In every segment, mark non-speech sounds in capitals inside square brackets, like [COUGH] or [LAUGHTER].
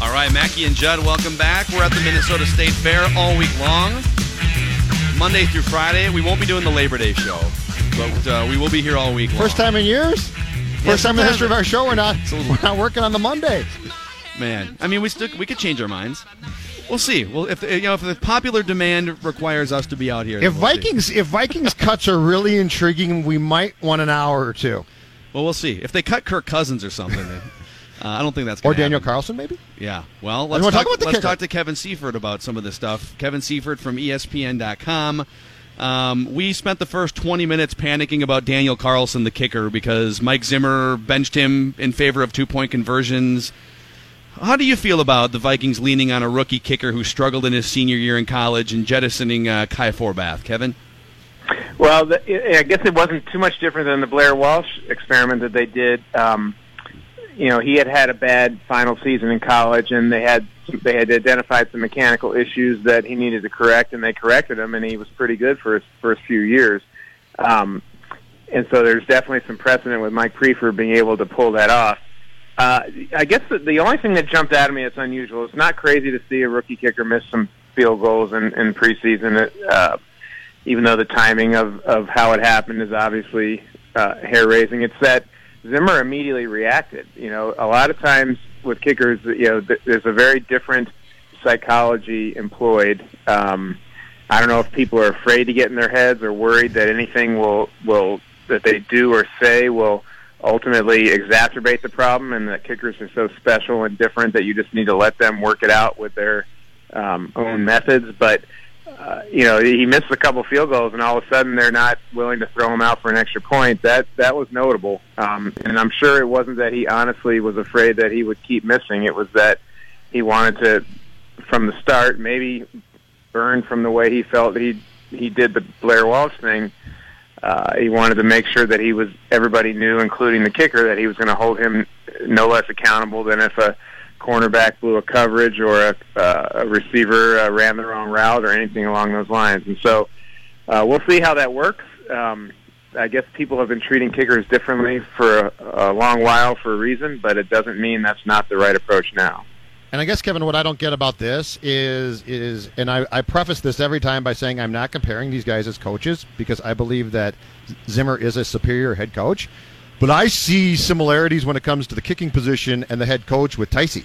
All right, Mackey and Judd, welcome back. We're at the Minnesota State Fair all week long, Monday through Friday. We won't be doing the Labor Day show, but uh, we will be here all week long. First time in years. First time in the history of our show, we're not we're not working on the Monday. Man, I mean, we still we could change our minds. We'll see. Well, if you know if the popular demand requires us to be out here, If we'll see. Vikings if Vikings cuts are really intriguing, we might want an hour or two. well, we'll see. If they cut Kirk Cousins or something, then, uh, I don't think that's Or Daniel happen. Carlson, maybe. Yeah. Well, let's wanna talk, talk about the let's kicker. talk to Kevin Seifert about some of this stuff. Kevin Seifert from ESPN.com. Um, we spent the first 20 minutes panicking about Daniel Carlson, the kicker, because Mike Zimmer benched him in favor of two point conversions. How do you feel about the Vikings leaning on a rookie kicker who struggled in his senior year in college and jettisoning uh, Kai Forbath? Kevin? Well, the, I guess it wasn't too much different than the Blair Walsh experiment that they did. Um, you know, he had had a bad final season in college, and they had they had identified some mechanical issues that he needed to correct, and they corrected them, and he was pretty good for his first few years. Um, and so there's definitely some precedent with Mike Priefer being able to pull that off. Uh, I guess the, the only thing that jumped out at me that's unusual. It's not crazy to see a rookie kicker miss some field goals in, in preseason. Uh, even though the timing of, of how it happened is obviously uh, hair raising. It's that Zimmer immediately reacted. You know, a lot of times with kickers, you know, th- there's a very different psychology employed. Um, I don't know if people are afraid to get in their heads or worried that anything will will that they do or say will ultimately exacerbate the problem, and that kickers are so special and different that you just need to let them work it out with their um, own methods. But uh, you know, he missed a couple field goals, and all of a sudden they're not willing to throw him out for an extra point. That that was notable, um, and I'm sure it wasn't that he honestly was afraid that he would keep missing. It was that he wanted to, from the start, maybe burn from the way he felt that he he did the Blair Walsh thing. Uh, he wanted to make sure that he was everybody knew, including the kicker, that he was going to hold him no less accountable than if a cornerback blew a coverage or a, uh, a receiver uh, ran the wrong route or anything along those lines. And so uh, we'll see how that works. Um, I guess people have been treating kickers differently for a, a long while for a reason, but it doesn't mean that's not the right approach now. And I guess Kevin, what I don't get about this is is, and I, I preface this every time by saying I'm not comparing these guys as coaches because I believe that Zimmer is a superior head coach, but I see similarities when it comes to the kicking position and the head coach with Ticey.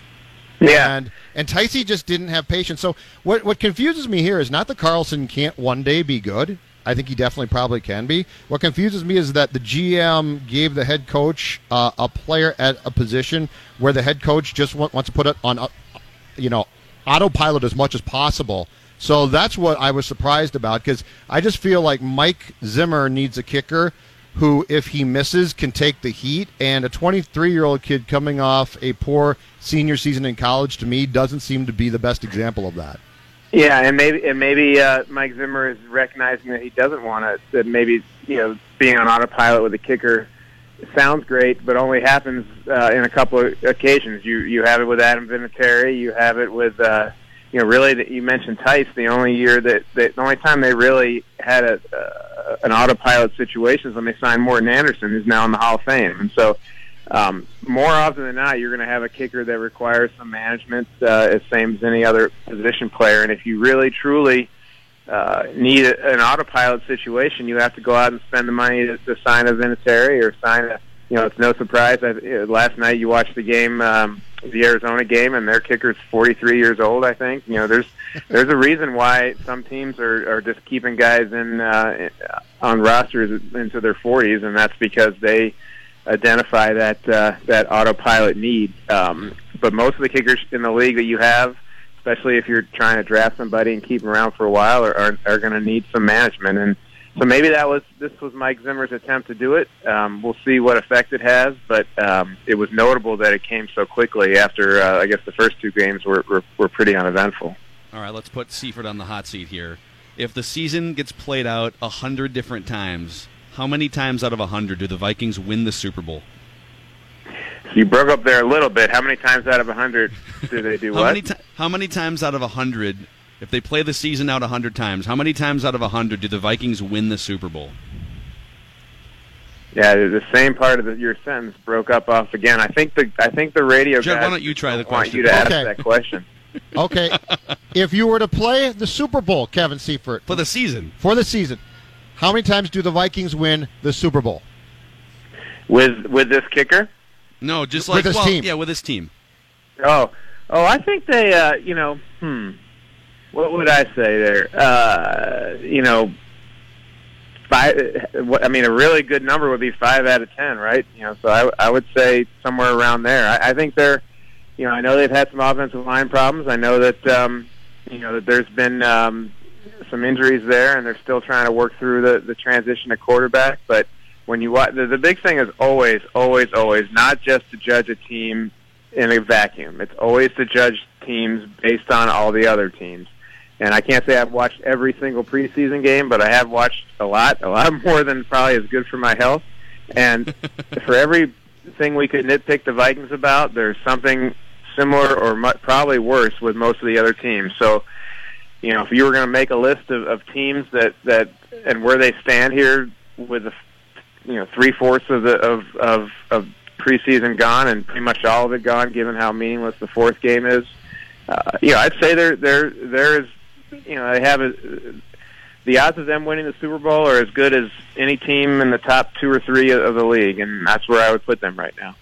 Yeah. And and Ticey just didn't have patience. So what what confuses me here is not that Carlson can't one day be good. I think he definitely probably can be. What confuses me is that the GM gave the head coach uh, a player at a position where the head coach just want, wants to put it on, uh, you know, autopilot as much as possible. So that's what I was surprised about because I just feel like Mike Zimmer needs a kicker who, if he misses, can take the heat. And a 23 year old kid coming off a poor senior season in college to me doesn't seem to be the best example of that. Yeah, and maybe and maybe uh, Mike Zimmer is recognizing that he doesn't want to. That maybe you know being on autopilot with a kicker sounds great, but only happens uh, in a couple of occasions. You you have it with Adam Vinatieri. You have it with uh, you know really that you mentioned Tice. The only year that, that the only time they really had a uh, an autopilot situation is when they signed Morten Andersen, who's now in the Hall of Fame, and so. Um, more often than not, you're going to have a kicker that requires some management, uh, as same as any other position player. And if you really truly uh, need a, an autopilot situation, you have to go out and spend the money to, to sign a Vinatieri or sign a. You know, it's no surprise. I, last night you watched the game, um, the Arizona game, and their kicker's 43 years old. I think. You know, there's [LAUGHS] there's a reason why some teams are are just keeping guys in uh, on rosters into their 40s, and that's because they identify that uh, that autopilot need. Um, but most of the kickers in the league that you have, especially if you're trying to draft somebody and keep them around for a while, are are, are going to need some management. And so maybe that was this was Mike Zimmer's attempt to do it. Um, we'll see what effect it has, but um, it was notable that it came so quickly after uh, I guess the first two games were, were were pretty uneventful. All right, let's put Seifert on the hot seat here. If the season gets played out a hundred different times, how many times out of a hundred do the Vikings win the Super Bowl? You broke up there a little bit. How many times out of a hundred do they do [LAUGHS] how what? Many ti- how many times out of a hundred, if they play the season out a hundred times, how many times out of a hundred do the Vikings win the Super Bowl? Yeah, the same part of the, your sentence broke up off again. I think the I think the radio Judd, guys why don't you try the want question? you to ask that question. [LAUGHS] Okay, if you were to play the Super Bowl, Kevin Seifert, For the season, for the season, how many times do the Vikings win the Super Bowl? With with this kicker? no, just With like his well, team. yeah, with his team. Oh, oh, I think they, uh, you know, hmm, what would I say there? Uh, you know, five. I mean, a really good number would be five out of ten, right? You know, so I, I would say somewhere around there. I, I think they're, you know, I know they've had some offensive line problems. I know that, um, you know, that there's been um, some injuries there, and they're still trying to work through the the transition to quarterback, but. When you watch, the, the big thing is always, always, always not just to judge a team in a vacuum. It's always to judge teams based on all the other teams. And I can't say I've watched every single preseason game, but I have watched a lot, a lot [LAUGHS] more than probably is good for my health. And [LAUGHS] for everything we could nitpick the Vikings about, there's something similar or mu- probably worse with most of the other teams. So, you know, if you were going to make a list of, of teams that that and where they stand here with the you know three fourths of the of of of preseason gone and pretty much all of it gone, given how meaningless the fourth game is. Uh, you know, I'd say there there there is you know they have a, the odds of them winning the Super Bowl are as good as any team in the top two or three of the league, and that's where I would put them right now.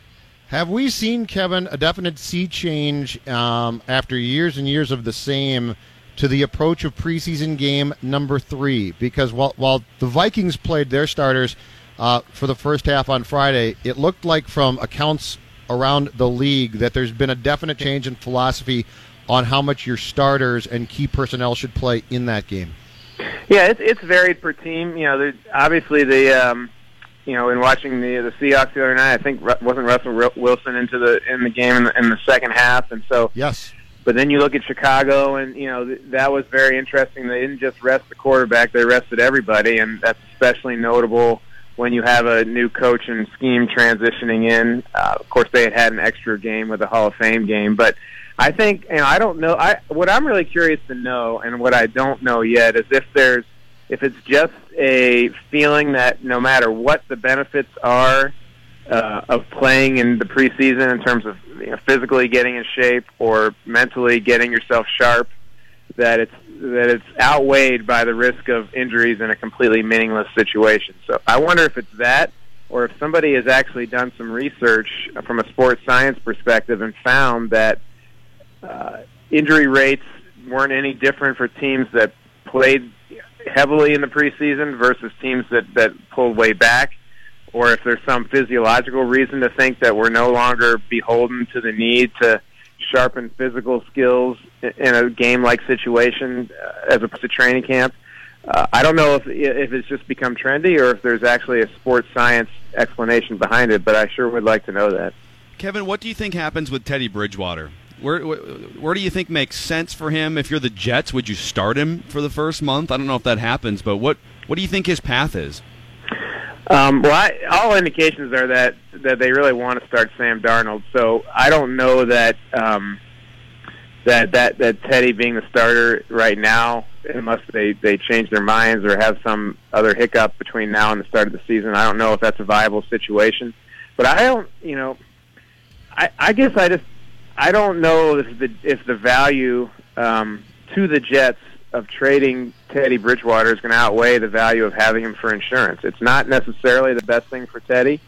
Have we seen Kevin a definite sea change um, after years and years of the same to the approach of preseason game number three? Because while while the Vikings played their starters uh, for the first half on Friday, it looked like from accounts around the league that there's been a definite change in philosophy on how much your starters and key personnel should play in that game. Yeah, it's it's varied per team. You know, obviously the um, you know in watching the the Seahawks the other night, I think wasn't Russell Wilson into the in the game in the, in the second half, and so Yes. But then you look at Chicago, and you know th- that was very interesting. They didn't just rest the quarterback; they rested everybody, and that's especially notable when you have a new coach and scheme transitioning in. Uh, of course, they had had an extra game with the Hall of Fame game, but I think know I don't know. I what I'm really curious to know, and what I don't know yet, is if there's if it's just a feeling that no matter what the benefits are uh, of playing in the preseason in terms of you know, physically getting in shape or mentally getting yourself sharp, that it's that it's outweighed by the risk of injuries in a completely meaningless situation. So I wonder if it's that, or if somebody has actually done some research from a sports science perspective and found that uh, injury rates weren't any different for teams that played heavily in the preseason versus teams that that pulled way back or if there's some physiological reason to think that we're no longer beholden to the need to sharpen physical skills in a game-like situation uh, as opposed to training camp. Uh, I don't know if if it's just become trendy or if there's actually a sports science explanation behind it, but I sure would like to know that. Kevin, what do you think happens with Teddy Bridgewater? Where, where do you think makes sense for him? If you're the Jets, would you start him for the first month? I don't know if that happens, but what what do you think his path is? Um, well, I, all indications are that that they really want to start Sam Darnold. So I don't know that um, that that that Teddy being the starter right now, unless they they change their minds or have some other hiccup between now and the start of the season. I don't know if that's a viable situation. But I don't, you know, I I guess I just I don't know if the if the value um, to the Jets of trading Teddy Bridgewater is going to outweigh the value of having him for insurance. It's not necessarily the best thing for Teddy,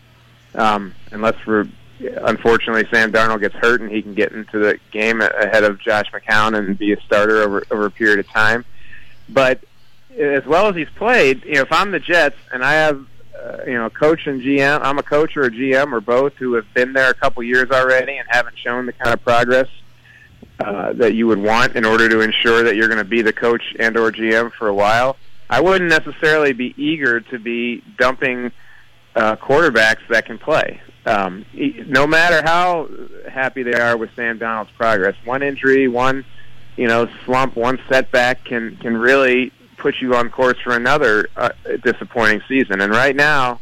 um, unless for unfortunately Sam Darnold gets hurt and he can get into the game ahead of Josh McCown and be a starter over over a period of time. But as well as he's played, you know, if I'm the Jets and I have uh, you know a coach and GM, I'm a coach or a GM or both who have been there a couple years already and haven't shown the kind of progress uh, that you would want in order to ensure that you're going to be the coach and or GM for a while. I wouldn't necessarily be eager to be dumping uh, quarterbacks that can play. Um, no matter how happy they are with Sam Darnold's progress, one injury, one you know slump, one setback can can really put you on course for another uh, disappointing season. And right now,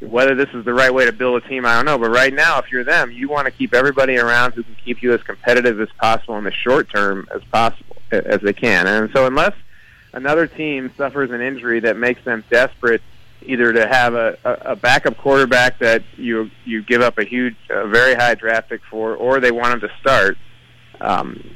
whether this is the right way to build a team, I don't know. But right now, if you're them, you want to keep everybody around who can keep you as competitive as possible in the short term as possible as they can. And so, unless another team suffers an injury that makes them desperate either to have a, a backup quarterback that you you give up a huge, a very high draft pick for, or they want him to start. Um,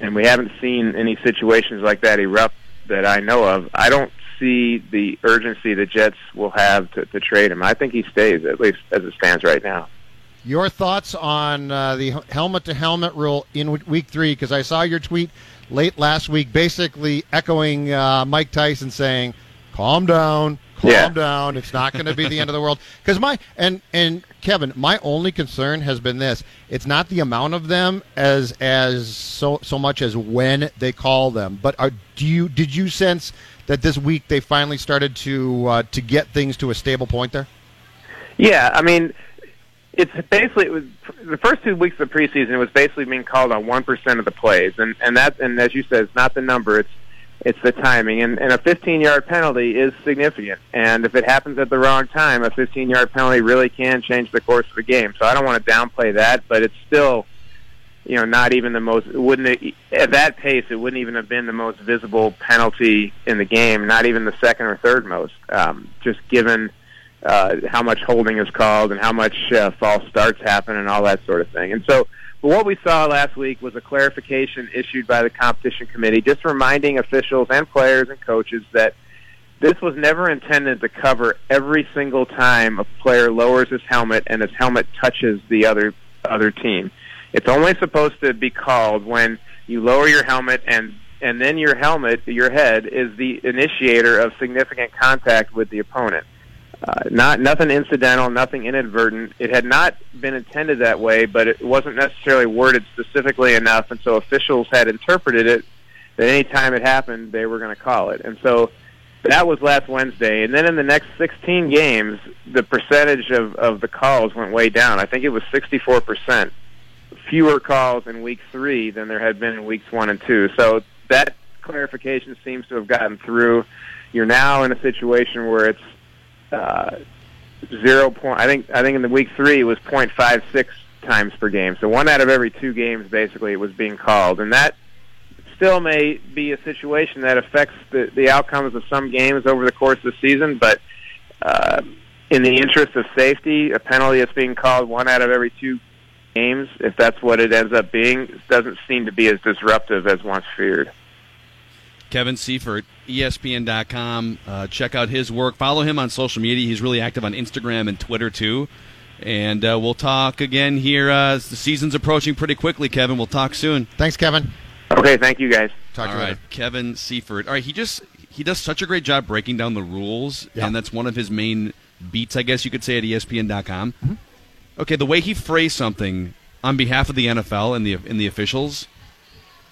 and we haven't seen any situations like that erupt that I know of. I don't see the urgency the Jets will have to, to trade him. I think he stays at least as it stands right now. Your thoughts on uh, the helmet to helmet rule in week three? Because I saw your tweet late last week, basically echoing uh, Mike Tyson saying, "Calm down, calm yeah. down. It's not going to be the end of the world. Because my and and Kevin, my only concern has been this: it's not the amount of them as as so so much as when they call them. But are, do you did you sense that this week they finally started to uh, to get things to a stable point there? Yeah, I mean. It's basically it was the first two weeks of the preseason. It was basically being called on one percent of the plays, and and that and as you said, it's not the number. It's it's the timing. And, and a 15 yard penalty is significant. And if it happens at the wrong time, a 15 yard penalty really can change the course of the game. So I don't want to downplay that, but it's still, you know, not even the most, wouldn't it, at that pace, it wouldn't even have been the most visible penalty in the game, not even the second or third most, um, just given. Uh, how much holding is called and how much uh, false starts happen and all that sort of thing. And so but what we saw last week was a clarification issued by the competition committee, just reminding officials and players and coaches that this was never intended to cover every single time a player lowers his helmet and his helmet touches the other other team. It's only supposed to be called when you lower your helmet and and then your helmet, your head, is the initiator of significant contact with the opponent. Uh, not nothing incidental, nothing inadvertent. It had not been intended that way, but it wasn't necessarily worded specifically enough, and so officials had interpreted it that any time it happened, they were going to call it. And so that was last Wednesday, and then in the next 16 games, the percentage of of the calls went way down. I think it was 64 percent fewer calls in week three than there had been in weeks one and two. So that clarification seems to have gotten through. You're now in a situation where it's uh, zero point. I think I think in the week three it was point five six times per game. So one out of every two games basically was being called, and that still may be a situation that affects the the outcomes of some games over the course of the season. But uh, in the interest of safety, a penalty that's being called one out of every two games, if that's what it ends up being, doesn't seem to be as disruptive as once feared. Kevin Seifert, ESPN.com. Uh, check out his work. Follow him on social media. He's really active on Instagram and Twitter, too. And uh, we'll talk again here uh, as the season's approaching pretty quickly, Kevin. We'll talk soon. Thanks, Kevin. Okay, thank you, guys. Talk All to you later. Kevin Seifert. All right, he just he does such a great job breaking down the rules, Yeah. and that's one of his main beats, I guess you could say, at ESPN.com. Mm-hmm. Okay, the way he phrased something on behalf of the NFL and the and the officials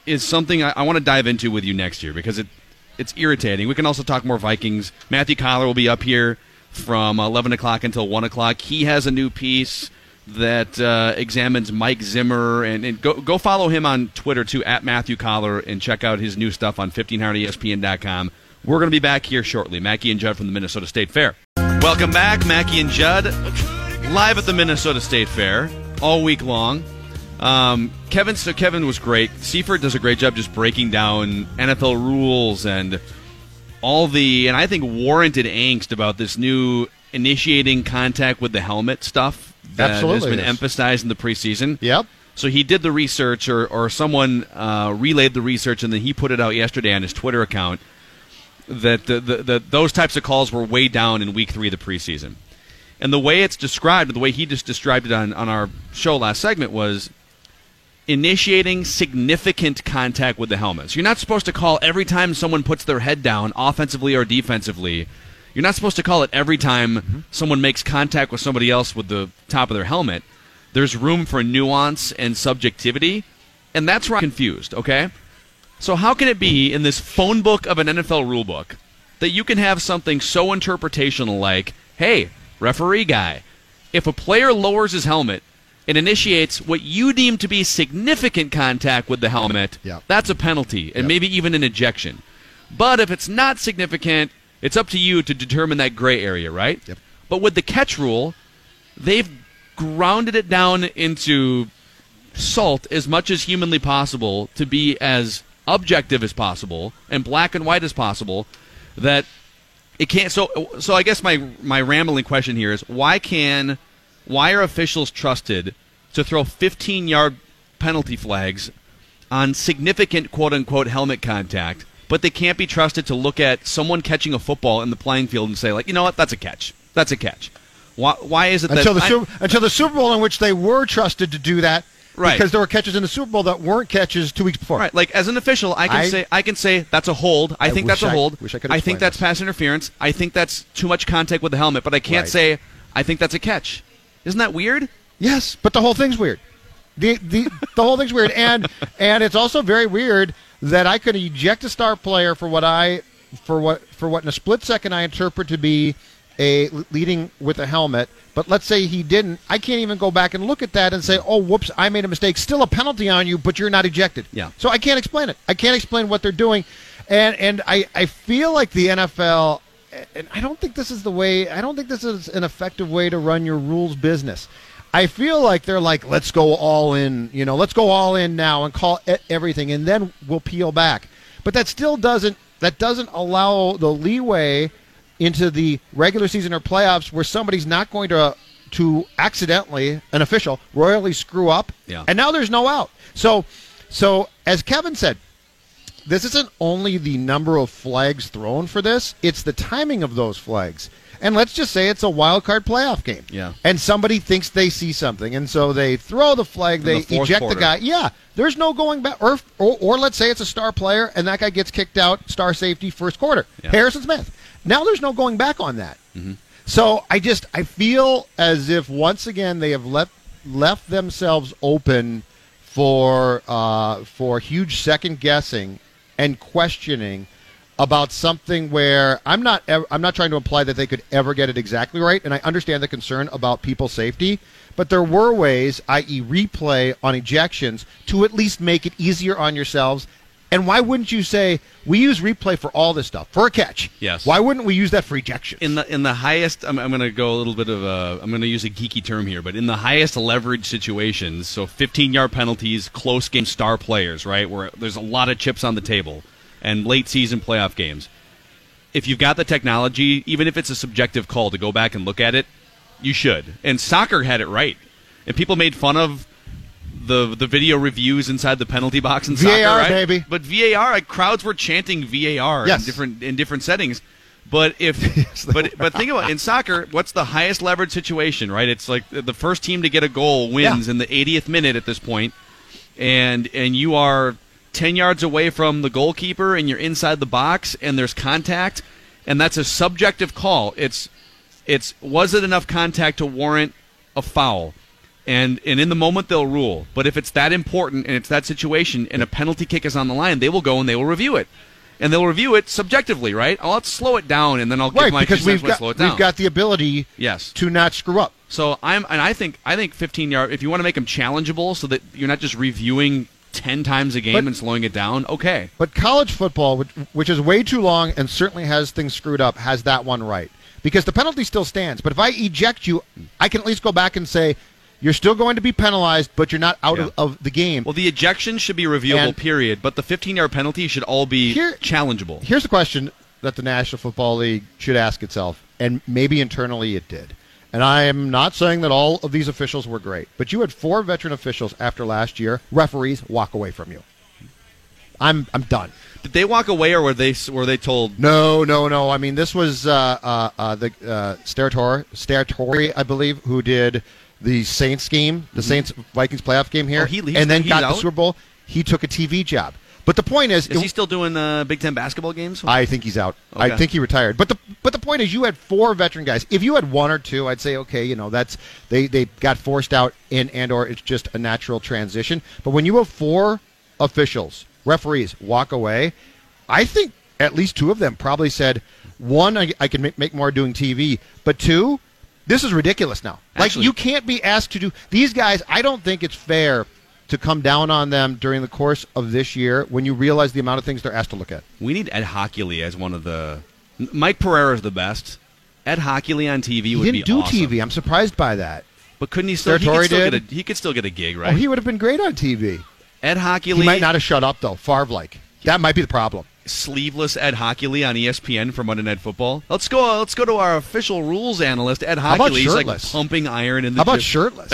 is something I, I want to dive into with you next year because it it's irritating. We can also talk more Vikings. Matthew Coller will be up here from 11 o'clock until 1 o'clock. He has a new piece that uh, examines Mike Zimmer, and, and go, go follow him on Twitter too, at Matthew Coller, and check out his new stuff on 1500ESPN.com. We're going to be back here shortly. Mackey and Judd from the Minnesota State Fair. Welcome back, Mackey and Judd, live at the Minnesota State Fair all week long. Um, Kevin, so Kevin was great. Seifert does a great job just breaking down NFL rules and all the, and I think warranted angst about this new initiating contact with the helmet stuff that Absolutely has been emphasized in the preseason. Yep. So he did the research, or, or someone uh, relayed the research, and then he put it out yesterday on his Twitter account that the, the, the, those types of calls were way down in week three of the preseason. And the way it's described, the way he just described it on, on our show last segment was initiating significant contact with the helmet. So you're not supposed to call every time someone puts their head down, offensively or defensively. You're not supposed to call it every time mm-hmm. someone makes contact with somebody else with the top of their helmet. There's room for nuance and subjectivity, and that's where I'm confused, okay? So how can it be in this phone book of an NFL rule book that you can have something so interpretational like, hey, referee guy, if a player lowers his helmet and initiates what you deem to be significant contact with the helmet, Yep. that's a penalty and Yep. maybe even an ejection. But if it's not significant, it's up to you to determine that gray area, right? Yep. But with the catch rule, they've grounded it down into salt as much as humanly possible to be as objective as possible and black and white as possible that it can't so so I guess my my rambling question here is why can why are officials trusted to throw 15 yard penalty flags on significant quote unquote helmet contact but they can't be trusted to look at someone catching a football in the playing field and say like you know what that's a catch that's a catch why, why is it that until the I- Super, until the Super Bowl in which they were trusted to do that, Right. Because there were catches in the Super Bowl that weren't catches two weeks before. Right, like as an official, I can I- say I can say that's a hold. I, I think that's a hold. wish I could think explain that's this. pass interference. I think that's too much contact with the helmet, but I can't Right. say I think that's a catch. Isn't that weird? Yes, but the whole thing's weird. The the the whole thing's weird, and and it's also very weird that I could eject a star player for what I for what for what in a split second I interpret to be a leading with a helmet. But let's say he didn't. I can't even go back and look at that and say, "Oh, whoops, I made a mistake." Still a penalty on you, but you're not ejected. Yeah. So I can't explain it. I can't explain what they're doing, and and I I feel like the NFL. And I don't think this is the way. I don't think this is an effective way to run your rules business. I feel like they're like, let's go all in. You know, let's go all in now and call everything, and then we'll peel back. But that still doesn't. That doesn't allow the leeway into the regular season or playoffs where somebody's not going to to accidentally an official royally screw up. Yeah. And now there's no out. So, so as Kevin said, this isn't only the number of flags thrown for this, it's the timing of those flags. And let's just say it's a wild card playoff game. Yeah. And somebody thinks they see something, and so they throw the flag, they the eject quarter. the guy. Yeah, there's no going back. Or, or, or let's say it's a star player, and that guy gets kicked out, star safety, first quarter. Yeah. Harrison Smith. Now there's no going back on that. Mm-hmm. So I just I feel as if once again they have left left themselves open for uh, for huge second guessing and questioning about something where I'm not ev- I'm not trying to imply that they could ever get it exactly right, and I understand the concern about people's safety, but there were ways, i.e., replay on ejections, to at least make it easier on yourselves. And why wouldn't you say we use replay for all this stuff for a catch? Yes. Why wouldn't we use that for ejection? In the in the highest, I'm, I'm going to go a little bit of a. I'm going to use a geeky term here, but in the highest leverage situations, so 15 yard penalties, close game star players, right, where there's a lot of chips on the table, and late season playoff games. If you've got the technology, even if it's a subjective call to go back and look at it, you should. And soccer had it right, and people made fun of the the video reviews inside the penalty box in soccer, VAR, right? baby. But VAR, like, crowds were chanting VAR Yes. in different in different settings. But if [LAUGHS] but but think about it, in soccer, what's the highest leverage situation, right? It's like the first team to get a goal wins Yeah. in the 80th minute at this point, and and you are 10 yards away from the goalkeeper and you're inside the box and there's contact, and that's a subjective call. It's it's was it enough contact to warrant a foul? And and in the moment they'll rule. But if it's that important and it's that situation and a penalty kick is on the line, they will go and they will review it. And they'll review it subjectively, right? I'll slow it down and then I'll give right, my because we've cents when I got slow it down. we've got the ability yes. to not screw up. So I'm and I think I think 15 yard. If you want to make them challengeable, so that you're not just reviewing 10 times a game But- and slowing it down. Okay. But college football, which, which is way too long and certainly has things screwed up, has that one right. Because the penalty still stands. But if I eject you, I can at least go back and say, you're still going to be penalized, but you're not out Yeah. of, of the game. Well, the ejection should be reviewable, And- period. But the 15 yard penalty should all be Here- challengeable. Here's the question that the National Football League should ask itself, and maybe internally it did. And I am not saying that all of these officials were great, but you had four veteran officials after last year, referees walk away from you. I'm I'm done. Did they walk away, or were they were they told? No, no, no. I mean, this was uh, uh, uh, the uh, Sterator, Steratore, I believe, who did the Saints game, the Saints Vikings playoff game here, Oh, he- and then got out? the Super Bowl. He took a TV job. But the point is, Is it- he still doing uh, Big Ten basketball games? I think he's out. I think he retired. But the but the point is, you had four veteran guys. If you had one or two, I'd say okay, you know that's they they got forced out in and or it's just a natural transition. But when you have four officials, referees walk away, I think at least two of them probably said, one, I, I can make, make more doing TV, but two, this is ridiculous now. Like you can't be asked to do these guys. I don't think it's fair to come down on them during the course of this year when you realize the amount of things they're asked to look at. We need Ed Hochuli as one of the. Mike Pereira is the best. Ed Hochuli on TV He would didn't be do awesome. TV. I'm surprised by that. But couldn't he still? He could still, did. get a, he could still get a gig, right? Oh, he would have been great on TV. Ed Hochuli, He might not have shut up though. Favre like that might be the problem. Sleeveless Ed Hochuli on ESPN for Monday Night Football. Let's go. Uh, let's go to our official rules analyst Ed Hochuli. He's like pumping iron in the. How about gym. shirtless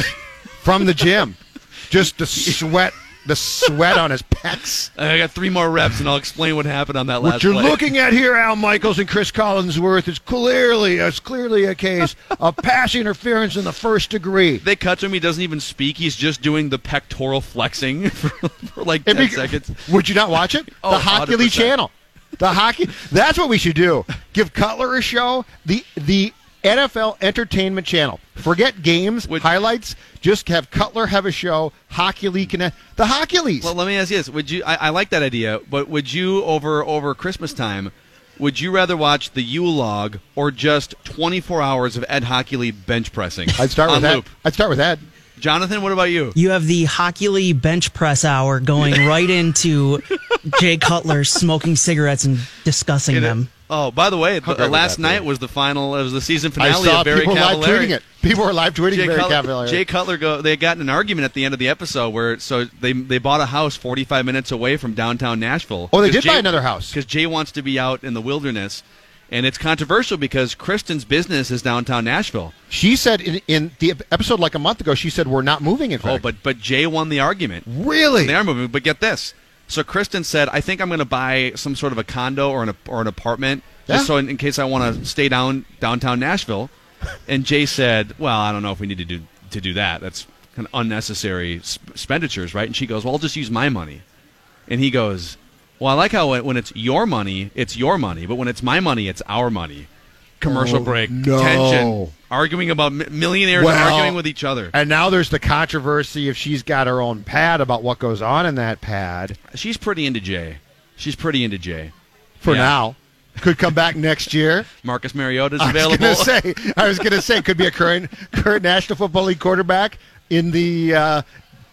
from the gym? [LAUGHS] Just the sweat, the sweat on his pecs. [LAUGHS] I got three more reps, and I'll explain what happened on that last. What you're play. looking at here, Al Michaels and Chris Collinsworth, is clearly uh, is clearly a case of [LAUGHS] pass interference in the first degree. They cut to him. He doesn't even speak. He's just doing the pectoral flexing [LAUGHS] for, for like ten be- seconds. Would you not watch it? Oh, the Hochuli 100%. channel. The hockey. That's what we should do. Give Cutler a show. The the NFL Entertainment Channel. Forget games Would- highlights. Just have Cutler have a show. Hochuli can the Hochuli. Well, let me ask you this: Would you? I, I like that idea, but would you over over Christmas time? Would you rather watch the Yule log or just 24 hours of Ed Hochuli bench pressing? I'd start with that. loop? I'd start with that. Jonathan, what about you? You have the Hochuli bench press hour going [LAUGHS] right into Jay Cutler smoking cigarettes and discussing them. Oh, by the way, the, last that be? night was the final. It was the season finale I saw of Very people live Cavallari. tweeting it. People were live tweeting Jay Very Cutler, Cavallari. Jay Cutler go. They got in an argument at the end of the episode where so they they bought a house 45 minutes away from downtown Nashville. Oh, they did buy another house. because Jay wants to be out in the wilderness, and it's controversial because Kristin's business is downtown Nashville. She said in, in the episode like a month ago, she said we're not moving. In oh, fact, Oh, but but Jay won the argument. really, They are moving, but get this. So Kristin said, "I think I'm going to buy some sort of a condo or an or an apartment, Yeah. just so in, in case I want to stay down downtown Nashville." And Jay said, "Well, I don't know if we need to do to do that. That's kind of unnecessary sp- expenditures, right?" And she goes, "Well, I'll just use my money." And he goes, "Well, I like how when when it's your money, it's your money, but when it's my money, it's our money." Commercial Oh, break, no. tension, arguing about millionaires Well, arguing with each other. And now there's the controversy if she's got her own pad about what goes on in that pad. She's pretty into Jay. She's pretty into Jay. For Yeah. now, could come back next year. Marcus Mariota's I was available. gonna say. I was gonna say could be a current current National Football League quarterback in the uh,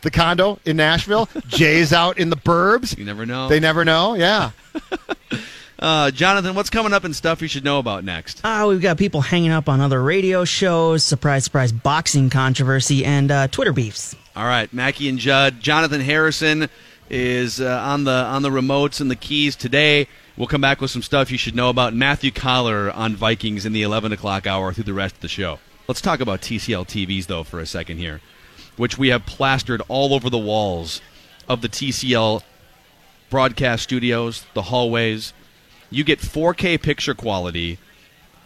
the condo in Nashville. Jay's out in the burbs. You never know. They never know. Yeah. [LAUGHS] uh, Jonathan, what's coming up and stuff you should know about next? Ah, we've got people hanging up on other radio shows, surprise, surprise, boxing controversy, and uh, Twitter beefs. All right, Mackey and Judd. Jonathan Harrison is uh, on the on the remotes and the keys today. We'll come back with some stuff you should know about Matthew Coller on Vikings in the 11 o'clock hour through the rest of the show. Let's talk about TCL TVs though for a second here, which we have plastered all over the walls of the TCL broadcast studios, the hallways. You get 4K picture quality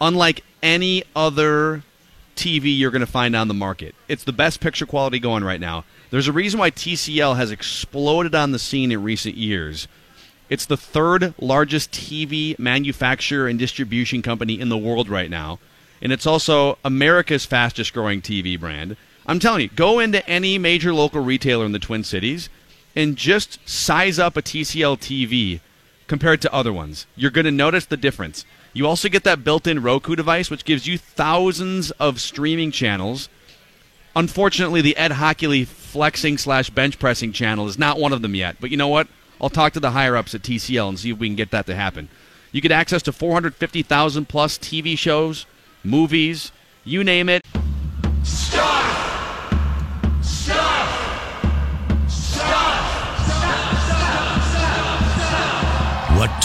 unlike any other TV you're going to find on the market. It's the best picture quality going right now. There's a reason why TCL has exploded on the scene in recent years. It's the third largest TV manufacturer and distribution company in the world right now. And it's also America's fastest growing TV brand. I'm telling you, go into any major local retailer in the Twin Cities and just size up a TCL TV compared to other ones. You're going to notice the difference. You also get that built in Roku device, which gives you thousands of streaming channels. Unfortunately, the Ed Hochuli flexing slash bench pressing channel is not one of them yet. But you know what? I'll talk to the higher ups at TCL and see if we can get that to happen. You get access to 450,000 plus TV shows, movies, you name it. What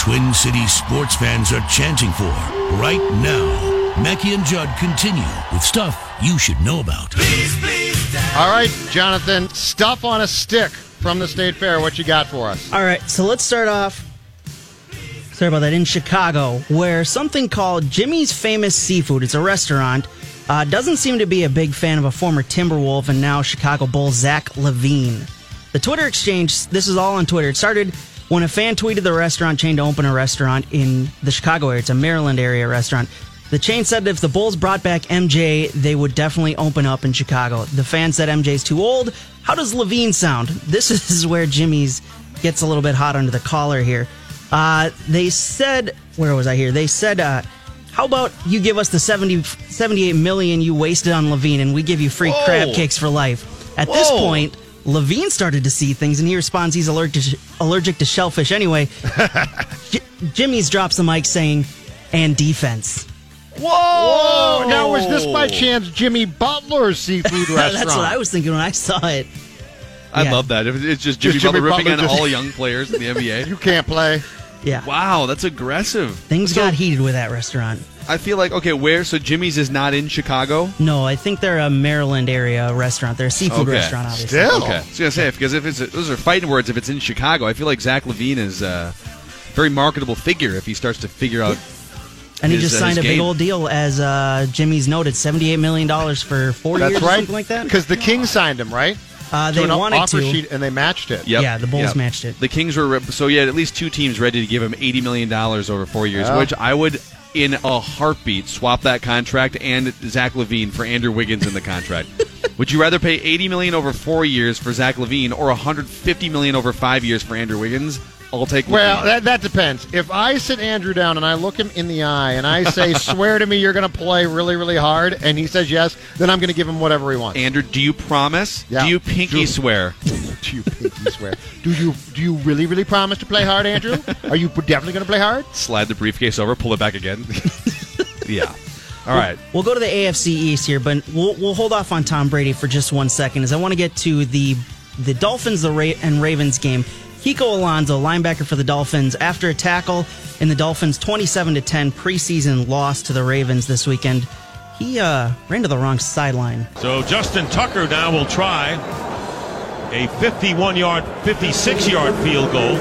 Twin Cities sports fans are chanting for right now. Mackey and Judd continue with stuff you should know about. All right, Jonathan. Stuff on a stick from the State Fair. What you got for us? All right, so let's start off. Sorry about that. In Chicago, where something called Jimmy's Famous Seafood, it's a restaurant, uh, doesn't seem to be a big fan of a former Timberwolf and now Chicago Bull Zach LaVine. The Twitter exchange, this is all on Twitter. It started when a fan tweeted the restaurant chain to open a restaurant in the Chicago area. It's a Maryland area restaurant. The chain said if the Bulls brought back MJ, they would definitely open up in Chicago. The fan said MJ's too old. How does LaVine sound? [LAUGHS] This is where Jimmy's gets a little bit hot under the collar here. Uh, they said, where was I here? They said, uh, How about you give us the 70, 78 million you wasted on LaVine and we give you free Whoa. crab cakes for life? At this point, LaVine started to see things and he responds he's allergic to, allergic to shellfish anyway. [LAUGHS] J- Jimmy's drops the mic saying, and defense. Whoa! Oh, now was this by chance Jimmy Butler's seafood restaurant? [LAUGHS] That's what I was thinking when I saw it. I Yeah. love that. If It's just Jimmy, Just Jimmy Butler ripping Butler on just- all young players in the NBA. [LAUGHS] You can't play. Yeah. Wow, that's aggressive. Things So, got heated with that restaurant. I feel like okay, where? So Jimmy's is not in Chicago. No, I think they're a Maryland area restaurant. They're a seafood Okay. restaurant, obviously. Still. Okay, I was gonna say because if it's those are fighting words. If it's in Chicago, I feel like Zach LaVine is a very marketable figure if he starts to figure out. And he his, just uh, signed a his big game. old deal, as uh, Jimmy's noted, $78 million for four That's years or right. something like that. Because the Kings signed him, right? Uh, To they an wanted offer to. sheet and they matched it. Yep. Yeah, the Bulls Yep. matched it. The Kings were so you had at least two teams ready to give him eighty million dollars over four years, Yeah. which I would, in a heartbeat, swap that contract and Zach LaVine for Andrew Wiggins in the contract. [LAUGHS] would you rather pay eighty million over four years for Zach LaVine or one hundred fifty million over five years for Andrew Wiggins? I'll take. Well, that, that depends. If I sit Andrew down and I look him in the eye and I say, [LAUGHS] swear to me you're going to play really, really hard, and he says yes, then I'm going to give him whatever he wants. Andrew, do you promise? Yeah. Do you pinky Do- swear? [LAUGHS] do you pinky swear? Do you do you really, really promise to play hard, Andrew? Are you definitely going to play hard? Slide the briefcase over, pull it back again. [LAUGHS] yeah. All right. We'll go to the AFC East here, but we'll, we'll hold off on Tom Brady for just one second, as I want to get to the the Dolphins the Ra- and Ravens game. Kiko Alonso, linebacker for the Dolphins, after a tackle in the Dolphins' 27 to 10 preseason loss to the Ravens this weekend, he uh, ran to the wrong sideline. So Justin Tucker now will try a 51 yard, 56 yard field goal.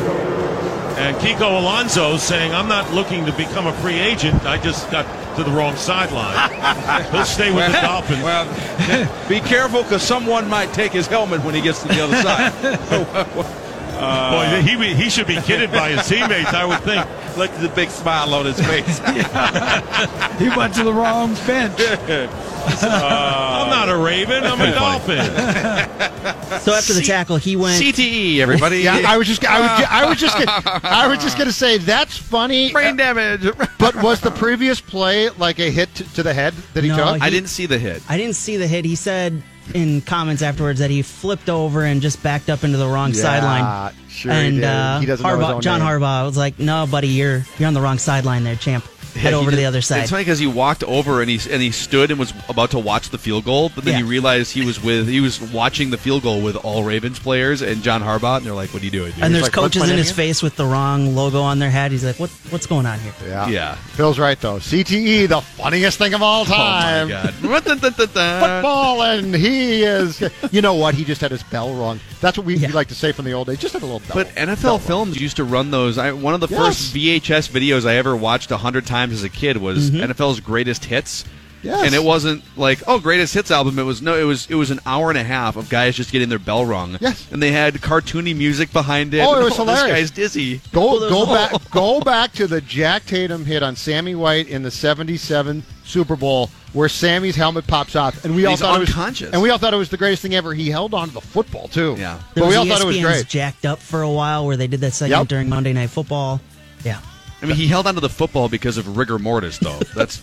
And Kiko Alonso saying, I'm not looking to become a free agent. I just got to the wrong sideline. [LAUGHS] He'll stay with the Dolphins. Well, be careful because someone might take his helmet when he gets to the other side. [LAUGHS] [LAUGHS] Uh, Boy, he, he should be kidded by his teammates, I would think. Look at the big smile on his face. [LAUGHS] He went to the wrong bench. Uh, I'm not a Raven, I'm a Dolphin. [LAUGHS] So after the tackle, he went. CTE, E, everybody. [LAUGHS] Yeah, I was just, I was, I was just, gonna, I was just going to say that's funny. Uh, Brain damage. But was the previous play like a hit to, to the head that he No, took? he- I didn't see the hit. I didn't see the hit. He said in comments afterwards that he flipped over and just backed up into the wrong Yeah, sideline. sure he and did. Uh, He doesn't Harbaugh, John name. Harbaugh was like, "No, buddy, you're you're on the wrong sideline there, champ. Head Yeah, over he to the other side." It's funny because he walked over and he and he stood and was about to watch the field goal, but then Yeah. he realized he was with he was watching the field goal with all Ravens players and John Harbaugh, and they're like, "What are you doing?" Dude? and there's like, coaches in his again?" face with the wrong logo on their head. He's like, "What what's going on here?" Yeah. yeah. Phil's right though. CTE, the funniest thing of all Oh my time. god. Football. Football, and he is. You know what? He just had his bell rung. That's what we, we Yeah. like to say from the old days. Just had a little bell. But NFL Films used to run those. I, one of the Yes. first VHS videos I ever watched a hundred times as a kid was mm-hmm. NFL's greatest hits. Yes. And it wasn't like oh greatest hits album. It was no. It was it was an hour and a half of guys just getting their bell rung. Yes. And they had cartoony music behind it. Oh, it was [LAUGHS] This hilarious. guy's dizzy. Go those- go back go back to the Jack Tatum hit on Sammy White in the '77 Super Bowl, where Sammy's helmet pops off, and we all He's thought it unconscious. was and we all thought it was the greatest thing ever. He held on to the football too. Yeah. There but we all was E thought it was ESPN's great. jacked up for a while where they did that segment Yep. during Monday Night Football. Yeah. I mean, he held onto the football because of rigor mortis, though. [LAUGHS] That's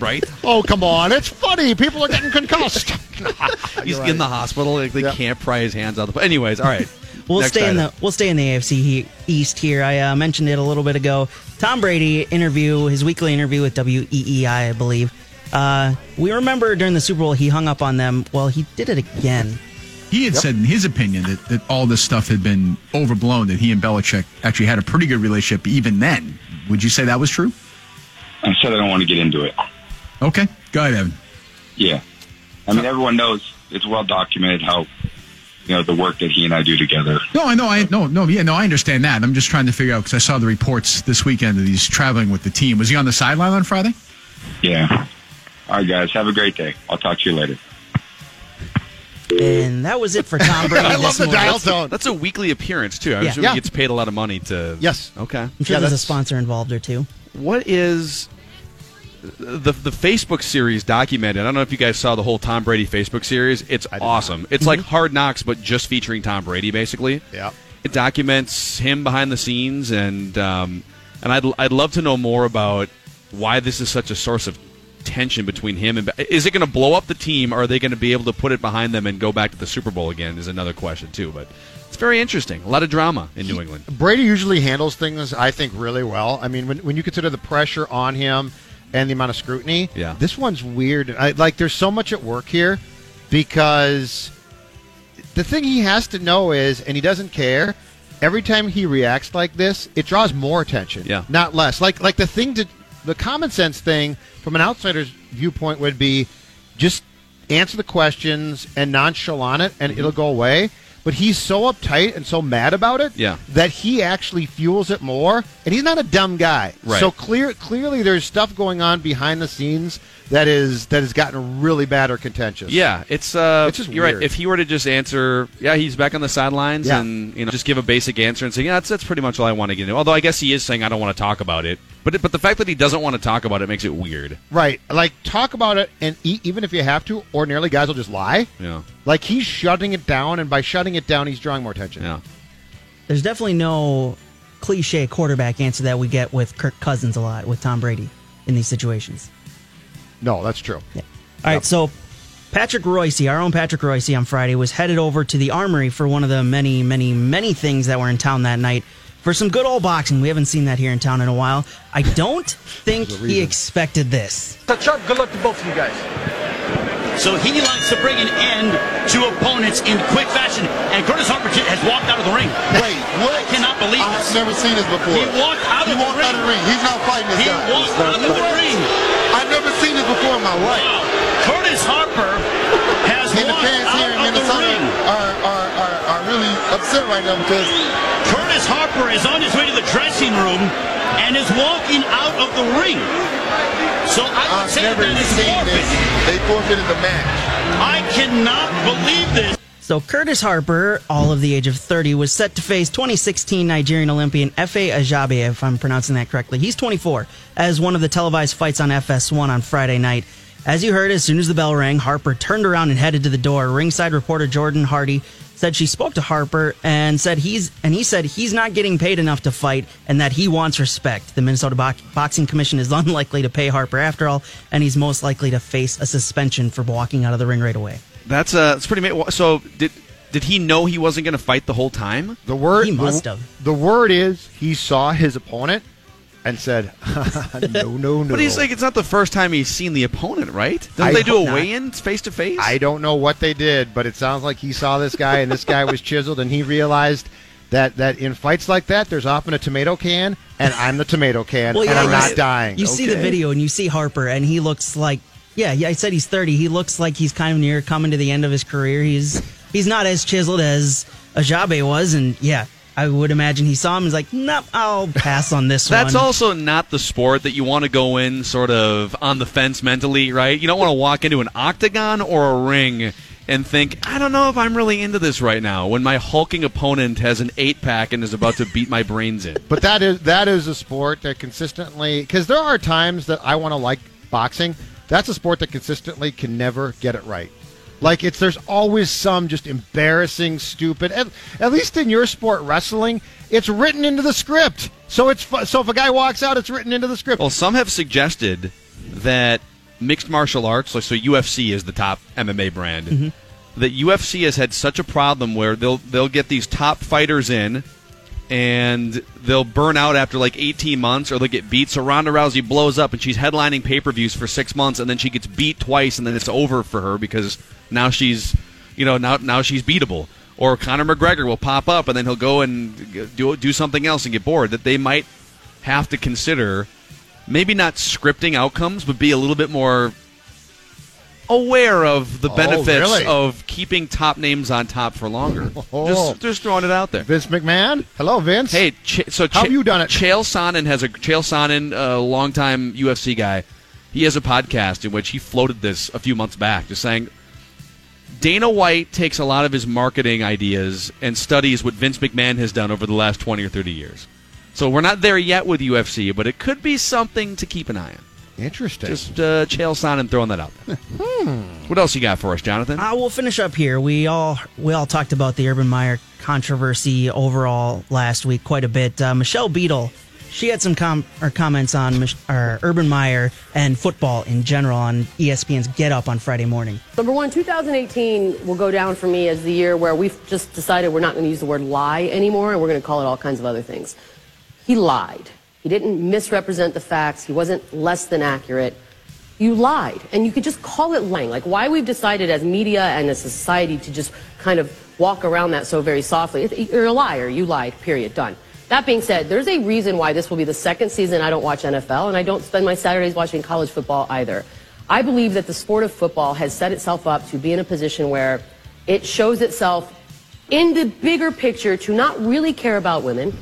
right. Oh come on, it's funny. People are getting concussed. [LAUGHS] He's right. in the hospital. Like, they Yep. can't pry his hands out of the. Anyways, all right. [LAUGHS] We'll Next stay in the we'll stay in the AFC he- East here. I uh, mentioned it a little bit ago. Tom Brady interview, his weekly interview with WEEI, I believe. Uh, we remember during the Super Bowl he hung up on them. Well, he did it again. He had said in his opinion that, that all this stuff had been overblown, that he and Belichick actually had a pretty good relationship even then. Would you say that was true? I said I don't want to get into it. Okay. Go ahead, Evan. Yeah. I mean, everyone knows it's well documented how, you know, the work that he and I do together. No, I know. I no, no, yeah, no. I understand that. I'm just trying to figure out because I saw the reports this weekend that he's traveling with the team. Was he on the sideline on Friday? Yeah. All right, guys. Have a great day. I'll talk to you later. And that was it for Tom [LAUGHS] Brady. I this love the morning. dial tone. That's a weekly appearance too. I'm Yeah. sure Yeah. he gets paid a lot of money to. Yes. Okay. I'm Yeah, sure there's a sponsor involved or two. What is the the Facebook series documented? I don't know if you guys saw the whole Tom Brady Facebook series. It's awesome. It's like Hard Knocks, but just featuring Tom Brady, basically. Yeah. It documents him behind the scenes, and um, and I'd I'd love to know more about why this is such a source of tension between him and is it going to blow up the team or are they going to be able to put it behind them and go back to the Super Bowl again is another question too but it's very interesting a lot of drama in New England Brady usually handles things, I think, really well. I mean, when, when you consider the pressure on him and the amount of scrutiny, Yeah. this one's weird. I, like, there's so much at work here because the thing he has to know is, and he doesn't care. Every time he reacts like this, it draws more attention, Yeah. not less. Like, like the thing to the common sense thing from an outsider's viewpoint would be just answer the questions and nonchalant it, and mm-hmm. it'll go away. But he's so uptight and so mad about it Yeah. that he actually fuels it more. And he's not a dumb guy. Right. So clear, clearly, there's stuff going on behind the scenes that is that has gotten really bad or contentious. Yeah, it's uh, It's just you're right. If he were to just answer, yeah, he's back on the sidelines, Yeah. and you know, just give a basic answer and say, yeah, that's that's pretty much all I want to get into. Although I guess he is saying I don't want to talk about it, but it, but the fact that he doesn't want to talk about it makes it weird. Right. Like talk about it, and e- even if you have to, ordinarily guys will just lie. Yeah, Like he's shutting it down, and by shutting it down, he's drawing more attention. yeah. There's definitely no cliche quarterback answer that we get with Kirk Cousins a lot with Tom Brady in these situations. No, that's true. All right, so Patrick Reusse, our own Patrick Reusse, on Friday was headed over to the Armory for one of the many, many, many things that were in town that night for some good old boxing. We haven't seen that here in town in a while. I don't [LAUGHS] think he expected this. Chuck, good luck to both of you guys. So he likes to bring an end to opponents in quick fashion, and Curtis Harper has walked out of the ring. Wait, what? I cannot believe I've this. never seen this before. He walked out He of the walked ring. out of the ring. He's not fighting this He guy. walked out of the ring. I've never seen this before in my life. Wow. Curtis Harper has the walked here out in of the ring. are, are really upset right now because Curtis Harper is on his way to the dressing room and is walking out of the ring. So I would I've say never that is seen forfeit. this. They forfeited the match. I cannot believe this. So Curtis Harper, all of the age of 30, was set to face 2016 Nigerian Olympian Efe Ajagba, if I'm pronouncing that correctly. He's 24, as one of the televised fights on FS1 on Friday night. As you heard, as soon as the bell rang, Harper turned around and headed to the door. Ringside reporter Jordan Hardy said she spoke to Harper and said he's and he said he's not getting paid enough to fight and that he wants respect. The Minnesota Bo- Boxing Commission is [LAUGHS] unlikely to pay Harper after all, and he's most likely to face a suspension for walking out of the ring right away. That's uh, it's pretty. Ma- so did did he know he wasn't going to fight the whole time? The word He must the, have. The word is he saw his opponent and said, [LAUGHS] "No, no, no." [LAUGHS] But he's like, it's not the first time he's seen the opponent, right? Don't I they do a hope not. weigh-in face to face? I don't know what they did, but it sounds like he saw this guy, and this guy was chiseled, and he realized that that in fights like that, there's often a tomato can, and I'm the tomato can, and I'm not see- dying. You see the video and you see Harper, and he looks like, yeah, yeah. I said he's thirty. He looks like he's kind of near coming to the end of his career. He's he's not as chiseled as Ajagba was, and yeah, I would imagine he saw him. and He's like, nope, I'll pass on this That's one. also not the sport that you want to go in sort of on the fence mentally, right? You don't want to walk into an octagon or a ring and think, I don't know if I'm really into this right now when my hulking opponent has an eight pack and is about to beat my brains in. But that is that is a sport that consistently because there are times that I want to like boxing. That's a sport that consistently can never get it right. Like it's there's always some just embarrassing, stupid. At, at least in your sport, wrestling, it's written into the script. So it's fu- so if a guy walks out, it's written into the script. Well, some have suggested that mixed martial arts, like so UFC is the top MMA brand, Mm-hmm. that UFC has had such a problem where they'll they'll get these top fighters in and they'll burn out after like 18 months or they'll get beat. So Ronda Rousey blows up and she's headlining pay-per-views for 6 months and then she gets beat twice and then it's over for her because now she's you know now now she's beatable. Or Conor McGregor will pop up and then he'll go and do do something else and get bored that they might have to consider maybe not scripting outcomes, but be a little bit more aware of the Oh, benefits really? of keeping top names on top for longer. [LAUGHS] Oh. Just, just throwing it out there. Vince McMahon, hello, Vince. Hey, Ch- so How have you done it? Chael Sonnen has a Chael Sonnen, a longtime UFC guy. He has a podcast in which he floated this a few months back, just saying Dana White takes a lot of his marketing ideas and studies what Vince McMahon has done over the last twenty or thirty years. So we're not there yet with UFC, but it could be something to keep an eye on. Interesting. Just uh, Chael Sonnen throwing that out there. [LAUGHS] What else you got for us, Jonathan? Uh, we'll finish up here. We all we all talked about the Urban Meyer controversy overall last week quite a bit. Uh, Michelle Beadle, she had some com- or comments on Mich- or Urban Meyer and football in general on ESPN's Get Up on Friday morning. Number one, 2018 will go down for me as the year where we've just decided we're not going to use the word lie anymore and we're going to call it all kinds of other things. He lied. He didn't misrepresent the facts. He wasn't less than accurate. You lied. And you could just call it lying. Like why we've decided as media and as society to just kind of walk around that so very softly. You're a liar. You lied. Period. Done. That being said, there's a reason why this will be the second season I don't watch NFL and I don't spend my Saturdays watching college football either. I believe that the sport of football has set itself up to be in a position where it shows itself in the bigger picture to not really care about women.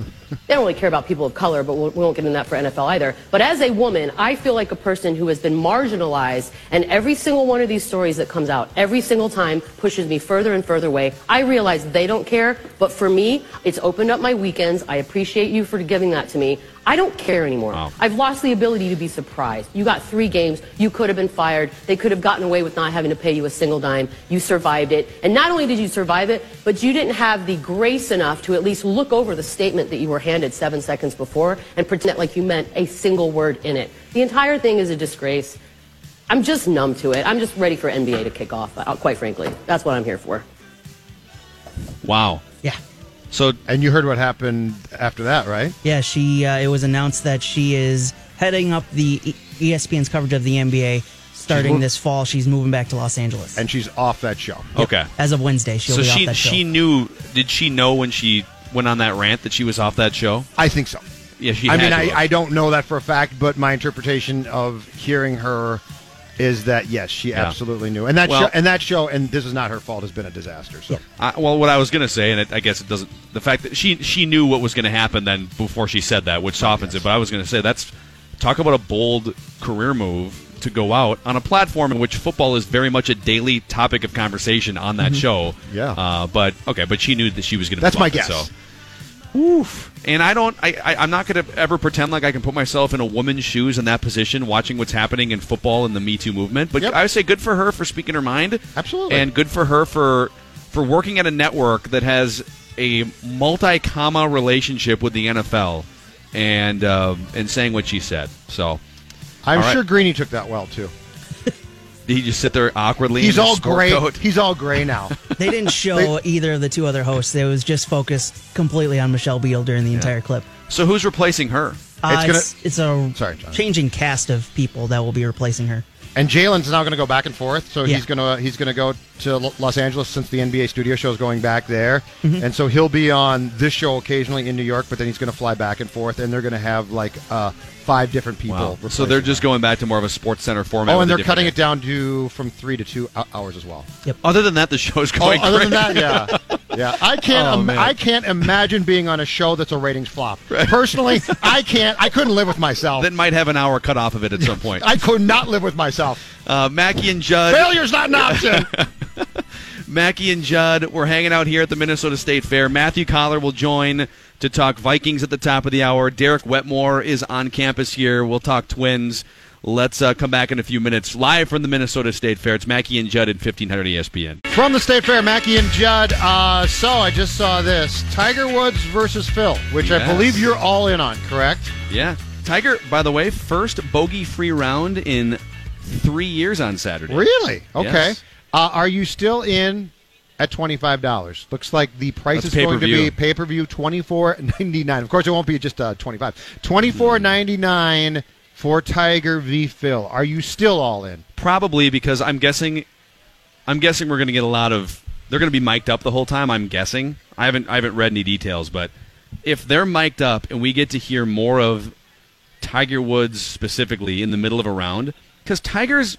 They don't really care about people of color, but we won't get into that for NFL either. But as a woman, I feel like a person who has been marginalized, and every single one of these stories that comes out, every single time pushes me further and further away. I realize they don't care, but for me, it's opened up my weekends. I appreciate you for giving that to me. I don't care anymore. I've lost the ability to be surprised. You got three games. You could have been fired. They could have gotten away with not having to pay you a single dime. You survived it. And not only did you survive it, but you didn't have the grace enough to at least look over the statement that you were handed seven seconds before and pretend like you meant a single word in it. The entire thing is a disgrace. I'm just numb to it. I'm just ready for NBA to kick off, uh, quite frankly. That's what I'm here for. Wow. Yeah. So and you heard what happened after that, right? Yeah, she. Uh, it was announced that she is heading up the E- ESPN's coverage of the NBA starting mov- this fall. She's moving back to Los Angeles. And she's off that show. Okay. As of Wednesday, she'll so be she off that show. she knew. Did she know when she went on that rant that she was off that show? I think so. Yeah, she. I had mean, to I. I don't know that for a fact, but my interpretation of hearing her is that yes, she Yeah. absolutely knew, and that Well- show, and that show, and this is not her fault, has been a disaster. So I, well, what I was going to say, and it, I guess it doesn't. The fact that she she knew what was going to happen then before she said that, which softens it. But I was going to say that's talk about a bold career move to go out on a platform in which football is very much a daily topic of conversation on that Mhm. show. Yeah. Uh, but okay, but she knew that she was going to. That's my it, guess. So. Oof. And I don't. I, I I'm not going to ever pretend like I can put myself in a woman's shoes in that position, watching what's happening in football and the Me Too movement. But I would say good for her for speaking her mind. Absolutely. And good for her for for working at a network that has a multi-comma relationship with the NFL, and um, and saying what she said. So. I'm right. sure Greeny took that well too. Did he just sit there awkwardly? He's in all gray. coat? He's all gray now. [LAUGHS] They didn't show either of the two other hosts. It was just focused completely on Michelle Beadle during the entire clip. So who's replacing her? Uh, it's, it's a Sorry, John. changing cast of people that will be replacing her. And Jalen's now going to go back and forth. So Yeah. he's going to he's going to go to Lo- Los Angeles since the NBA studio show is going back there, Mhm. and so he'll be on this show occasionally in New York. But then he's going to fly back and forth, and they're going to have like uh, five different people. Wow. So they're him. just going back to more of a sports center format. Oh, and they're different cutting it down to from three to two hours as well. Yep. Other than that, the show is going. Oh, other than great. that, yeah, [LAUGHS] yeah. I can't. Oh, im- I can't imagine being on a show that's a ratings flop. [LAUGHS] Personally, I can't. I couldn't live with myself. That might have an hour cut off of it at some [LAUGHS] point. I could not live with myself. Uh, Mackey and Judd. Failure's not an option. Mackey and Judd, we're hanging out here at the Minnesota State Fair. Matthew Coller will join to talk Vikings at the top of the hour. Derek Wetmore is on campus here. We'll talk Twins. Let's uh, come back in a few minutes. Live from the Minnesota State Fair. It's Mackey and Judd at 1500 ESPN. From the State Fair, Mackie and Judd. Uh, so I just saw this: Tiger Woods versus Phil, which Yes. I believe you're all in on. Correct? Yeah. Tiger, by the way, first bogey free round in three years on Saturday. Really? Okay. Yes. Uh, are you still in at twenty five dollars? Looks like the price That's is going to be pay per view twenty four ninety nine. Of course, it won't be just uh, twenty five. Twenty four ninety nine for Tiger v Phil. Are you still all in? Probably because I'm guessing, I'm guessing we're going to get a lot of. They're going to be mic'd up the whole time. I'm guessing. I haven't I haven't read any details, but if they're mic'd up and we get to hear more of Tiger Woods specifically in the middle of a round, because Tiger's,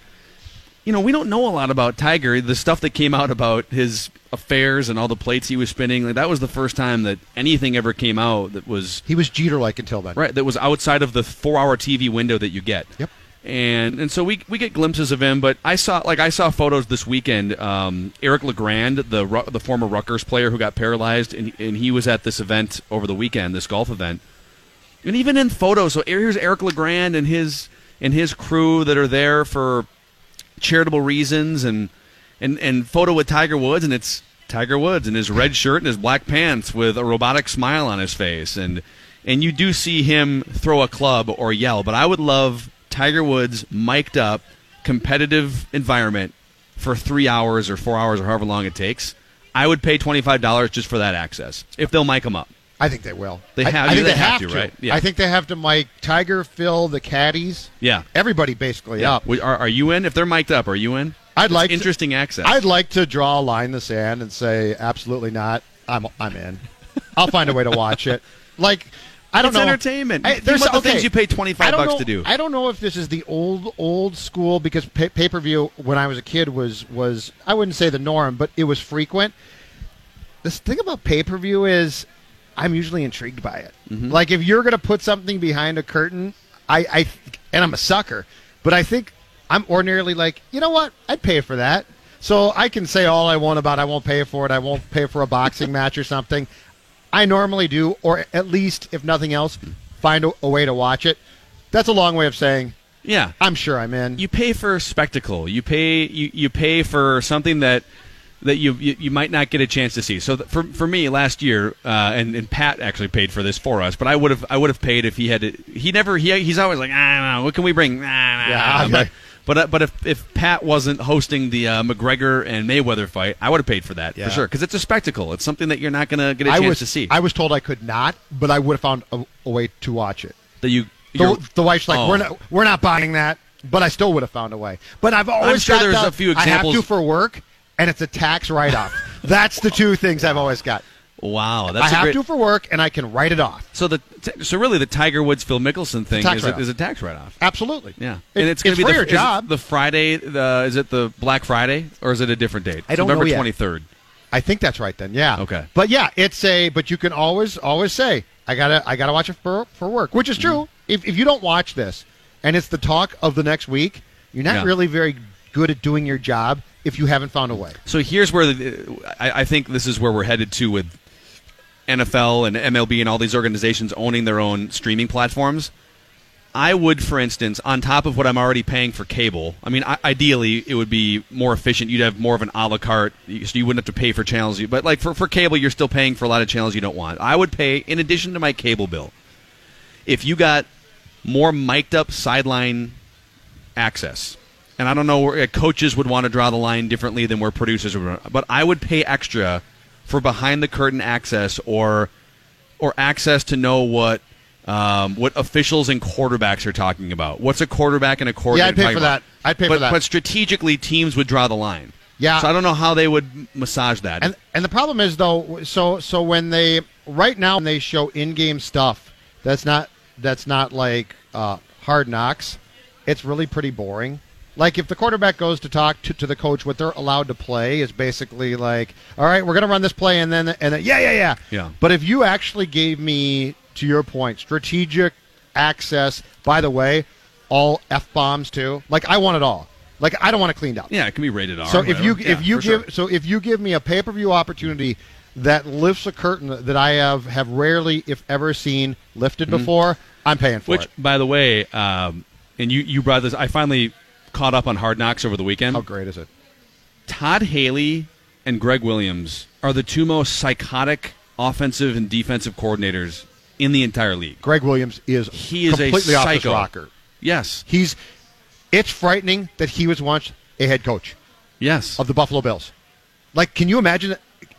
you know, we don't know a lot about Tiger. The stuff that came out about his affairs and all the plates he was spinning, like, that was the first time that anything ever came out that was He was Jeter like until then. Right, that was outside of the four-hour TV window that you get. Yep. And and so we we get glimpses of him, but I saw like I saw photos this weekend. Um, Eric LeGrand, the the former Rutgers player who got paralyzed, and and he was at this event over the weekend, this golf event. And even in photos, so here's Eric LeGrand and his and his crew that are there for charitable reasons, and and and photo with Tiger Woods, and it's Tiger Woods in his red shirt and his black pants with a robotic smile on his face, and and you do see him throw a club or yell. But I would love Tiger Woods mic'd up, competitive environment for three hours or four hours or however long it takes. I would pay twenty five dollars just for that access if they'll mic him up. I think they will. They I- have- I, think they they, have have, to, right? Yeah. I think they have to mic Tiger, Phil, the caddies, Yeah, everybody basically yeah. up. We- Are, are you in? If they're mic'd up, are you in? I'd It's like to- interesting access. I'd like to draw a line in the sand and say absolutely not. I'm I'm in. I'll find a way to watch it. Like I don't It's know. entertainment. I- there's about the things you pay 25 bucks know- to do. I don't know if this is the old old school because pay per view when I was a kid was was I wouldn't say the norm, but it was frequent. The thing about pay per view is I'm usually intrigued by it. Mm-hmm. Like if you're going to put something behind a curtain, I, I and I'm a sucker, but I think I'm ordinarily like, you know what? I'd pay for that. So I can say all I want about I won't pay for it. I won't pay for a boxing [LAUGHS] match or something. I normally do, or at least if nothing else, find a, a way to watch it. That's a long way of saying yeah, I'm sure I'm in. you pay for spectacle. You pay you, you pay for something that that you, you you might not get a chance to see. So th- for for me last year, uh, and and Pat actually paid for this for us, but I would have I would have paid if he had to, he never he he's always like ah what can we bring ah, Yeah, okay. but [LAUGHS] but, uh, but if if Pat wasn't hosting the uh, McGregor and Mayweather fight, I would have paid for that Yeah. for sure because it's a spectacle. It's something that you're not gonna get a I chance was to see. I was told I could not, but I would have found a, a way to watch it. that you The, the wife's like, Oh. we're not we're not buying that, but I still would have found a way. But I've always sure got there's the, a few I have to for work, and it's a tax write off. [LAUGHS] That's the two things I've always got. Wow, that's I have great, to for work, and I can write it off. So the so really the Tiger Woods Phil Mickelson thing is a, is a tax write off. Absolutely. Yeah, It- and it's going to be for the your job. the Friday. The is it the Black Friday or is it a different date? I don't November twenty third. I think that's right then. Yeah. Okay. But yeah, it's a. But you can always always say I gotta I gotta watch it for for work, which is true. Mm-hmm. If if you don't watch this, and it's the talk of the next week, you're not Yeah. really very good at doing your job if you haven't found a way. So here's where the, I, I think this is where we're headed to with NFL and MLB and all these organizations owning their own streaming platforms. I would, for instance, on top of what I'm already paying for cable, I mean, I, ideally it would be more efficient. You'd have more of an a la carte, so you wouldn't have to pay for channels. But like for, for cable, you're still paying for a lot of channels you don't want. I would pay, in addition to my cable bill, if you got more mic'd up sideline access. And I don't know where uh, coaches would want to draw the line differently than where producers would, but I would pay extra for behind the curtain access or or access to know what um, what officials and quarterbacks are talking about. What's a quarterback and a Yeah. I'd pay for about? that. I'd pay but, for that. But strategically, teams would draw the line. Yeah. So I don't know how they would massage that. And and the problem is though, so so when they right now when they show in-game stuff, that's not that's not like uh, hard knocks. It's really pretty boring. Like if the quarterback goes to talk to, to the coach, what they're allowed to play is basically like, all right, we're gonna run this play, and then and then yeah, yeah, yeah. Yeah. But if you actually gave me, to your point, strategic access. By the way, all f bombs too. Like I want it all. Like I don't want it cleaned up. yeah, it can be rated R. So if you. Yeah, if you give sure. so if you give me a pay per view opportunity that lifts a curtain that I have have rarely, if ever, seen lifted before, I'm paying for Mm-hmm. Which, by the way, um, and you you brought this. I finally caught up on Hard Knocks over the weekend. How great is it? Todd Haley and Gregg Williams are the two most psychotic offensive and defensive coordinators in the entire league. Gregg Williams is He is a completely off his psycho. rocker. Yes. He's it's frightening that he was once a head coach Yes. of the Buffalo Bills. Like, can you imagine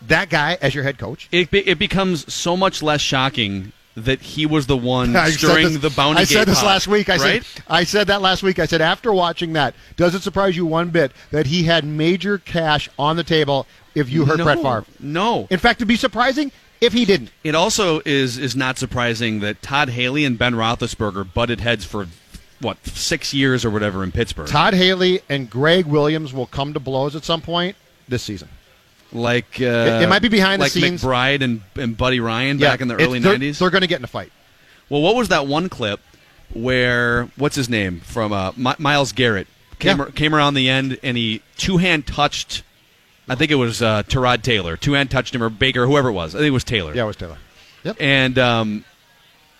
that guy as your head coach? It, be, it becomes so much less shocking that he was the one [LAUGHS] I stirring this- the bounty I said gate this last week. I right? said I said that last week. I said after watching that, does it surprise you one bit that he had major cash on the table if you heard no, Brett Favre? No. In fact, it'd be surprising if he didn't. It also is is not surprising that Todd Haley and Ben Roethlisberger butted heads for what six years or whatever in Pittsburgh. Todd Haley and Gregg Williams will come to blows at some point this season. Like uh, It- it might be behind the scenes. McBride and, and Buddy Ryan back in the early they're- nineties. They're going to get in a fight. Well, what was that one clip where what's his name from uh, Mi- Myles Garrett came Yeah. came around the end and he two hand touched. I think it was uh, Tyrod Taylor. Two hand touched him or Baker, whoever it was. I think it was Taylor. Yeah, it was Taylor. Yep. And um,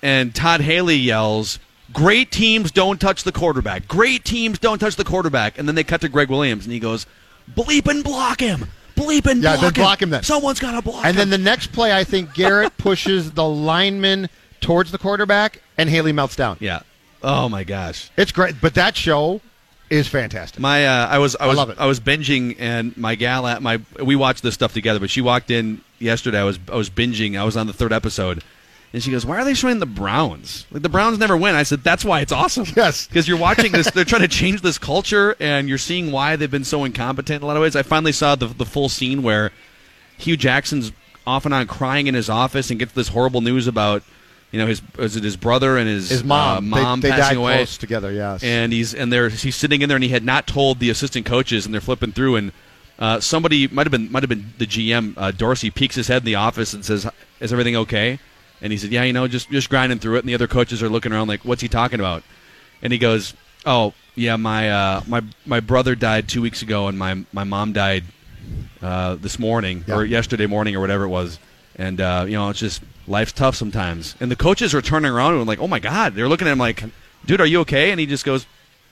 and Todd Haley yells, "Great teams don't touch the quarterback. Great teams don't touch the quarterback." And then they cut to Gregg Williams and he goes, "Bleep and block him. Bleep and Yeah, block then him. block him then. Someone's got to block And him." then the next play, I think Garrett [LAUGHS] pushes the lineman towards the quarterback, and Haley melts down. Yeah. Oh my gosh. It's great, but that show is fantastic. My uh, I was I I was love it. I was binging and my gal at my we watched this stuff together, but she walked in yesterday. I was I was binging. I was on the third episode. And she goes, "Why are they showing the Browns? Like the Browns never win." I said, "That's why it's awesome." Yes, [LAUGHS] because you're watching this. [LAUGHS] They're trying to change this culture, and you're seeing why they've been so incompetent in a lot of ways. I finally saw the the full scene where Hue Jackson's off and on crying in his office and gets this horrible news about, you know, his is it his brother and his His mom, uh, mom they, they passing died away close together. Yes, and he's and they're he's sitting in there and he had not told the assistant coaches and they're flipping through and uh, somebody might have been might have been the GM uh, Dorsey peeks his head in the office and says is everything okay and he said yeah you know just just grinding through it. And the other coaches are looking around like what's he talking about? And he goes oh yeah my uh, my my brother died two weeks ago and my my mom died uh, this morning or yesterday morning or whatever it was. And uh, you know it's just life's tough sometimes. And the coaches are turning around and like oh my god. They're looking at him like dude are you okay? And he just goes is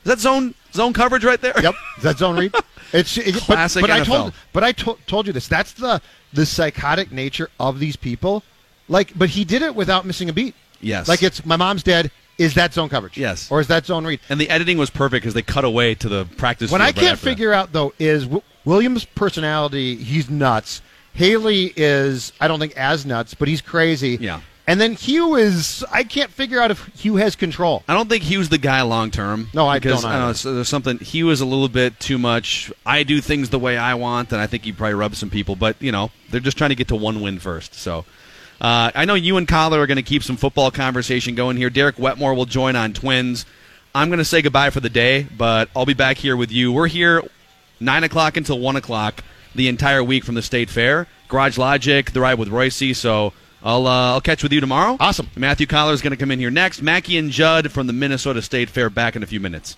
that zone zone coverage right there? Yep, is that zone read. [LAUGHS] It's it, but- Classic But, I NFL. told, but I to- told you this. That's the the psychotic nature of these people. Like, but he did it without missing a beat. Yes. Like it's my mom's dead. Is that zone coverage? Yes. Or is that zone read? And the editing was perfect because they cut away to the practice. What I right can't after that. figure out though is w- Williams' personality. He's nuts. Haley is, I don't think, as nuts, but he's crazy. Yeah. And then Hue is. I can't figure out if Hue has control. I don't think was the guy long term. No, I because, don't I don't know, either. so there's something. He was a little bit too much. I do things the way I want, and I think he probably rubs some people. But you know, they're just trying to get to one win first. So. Uh, I know you and Coller are going to keep some football conversation going here. Derek Wetmore will join on Twins. I'm going to say goodbye for the day, but I'll be back here with you. We're here 9 o'clock until 1 o'clock the entire week from the State Fair. Garage Logic, the ride with Reusse. So I'll, uh, I'll catch with you tomorrow. Awesome. Matthew Coller is going to come in here next. Mackey and Judd from the Minnesota State Fair back in a few minutes.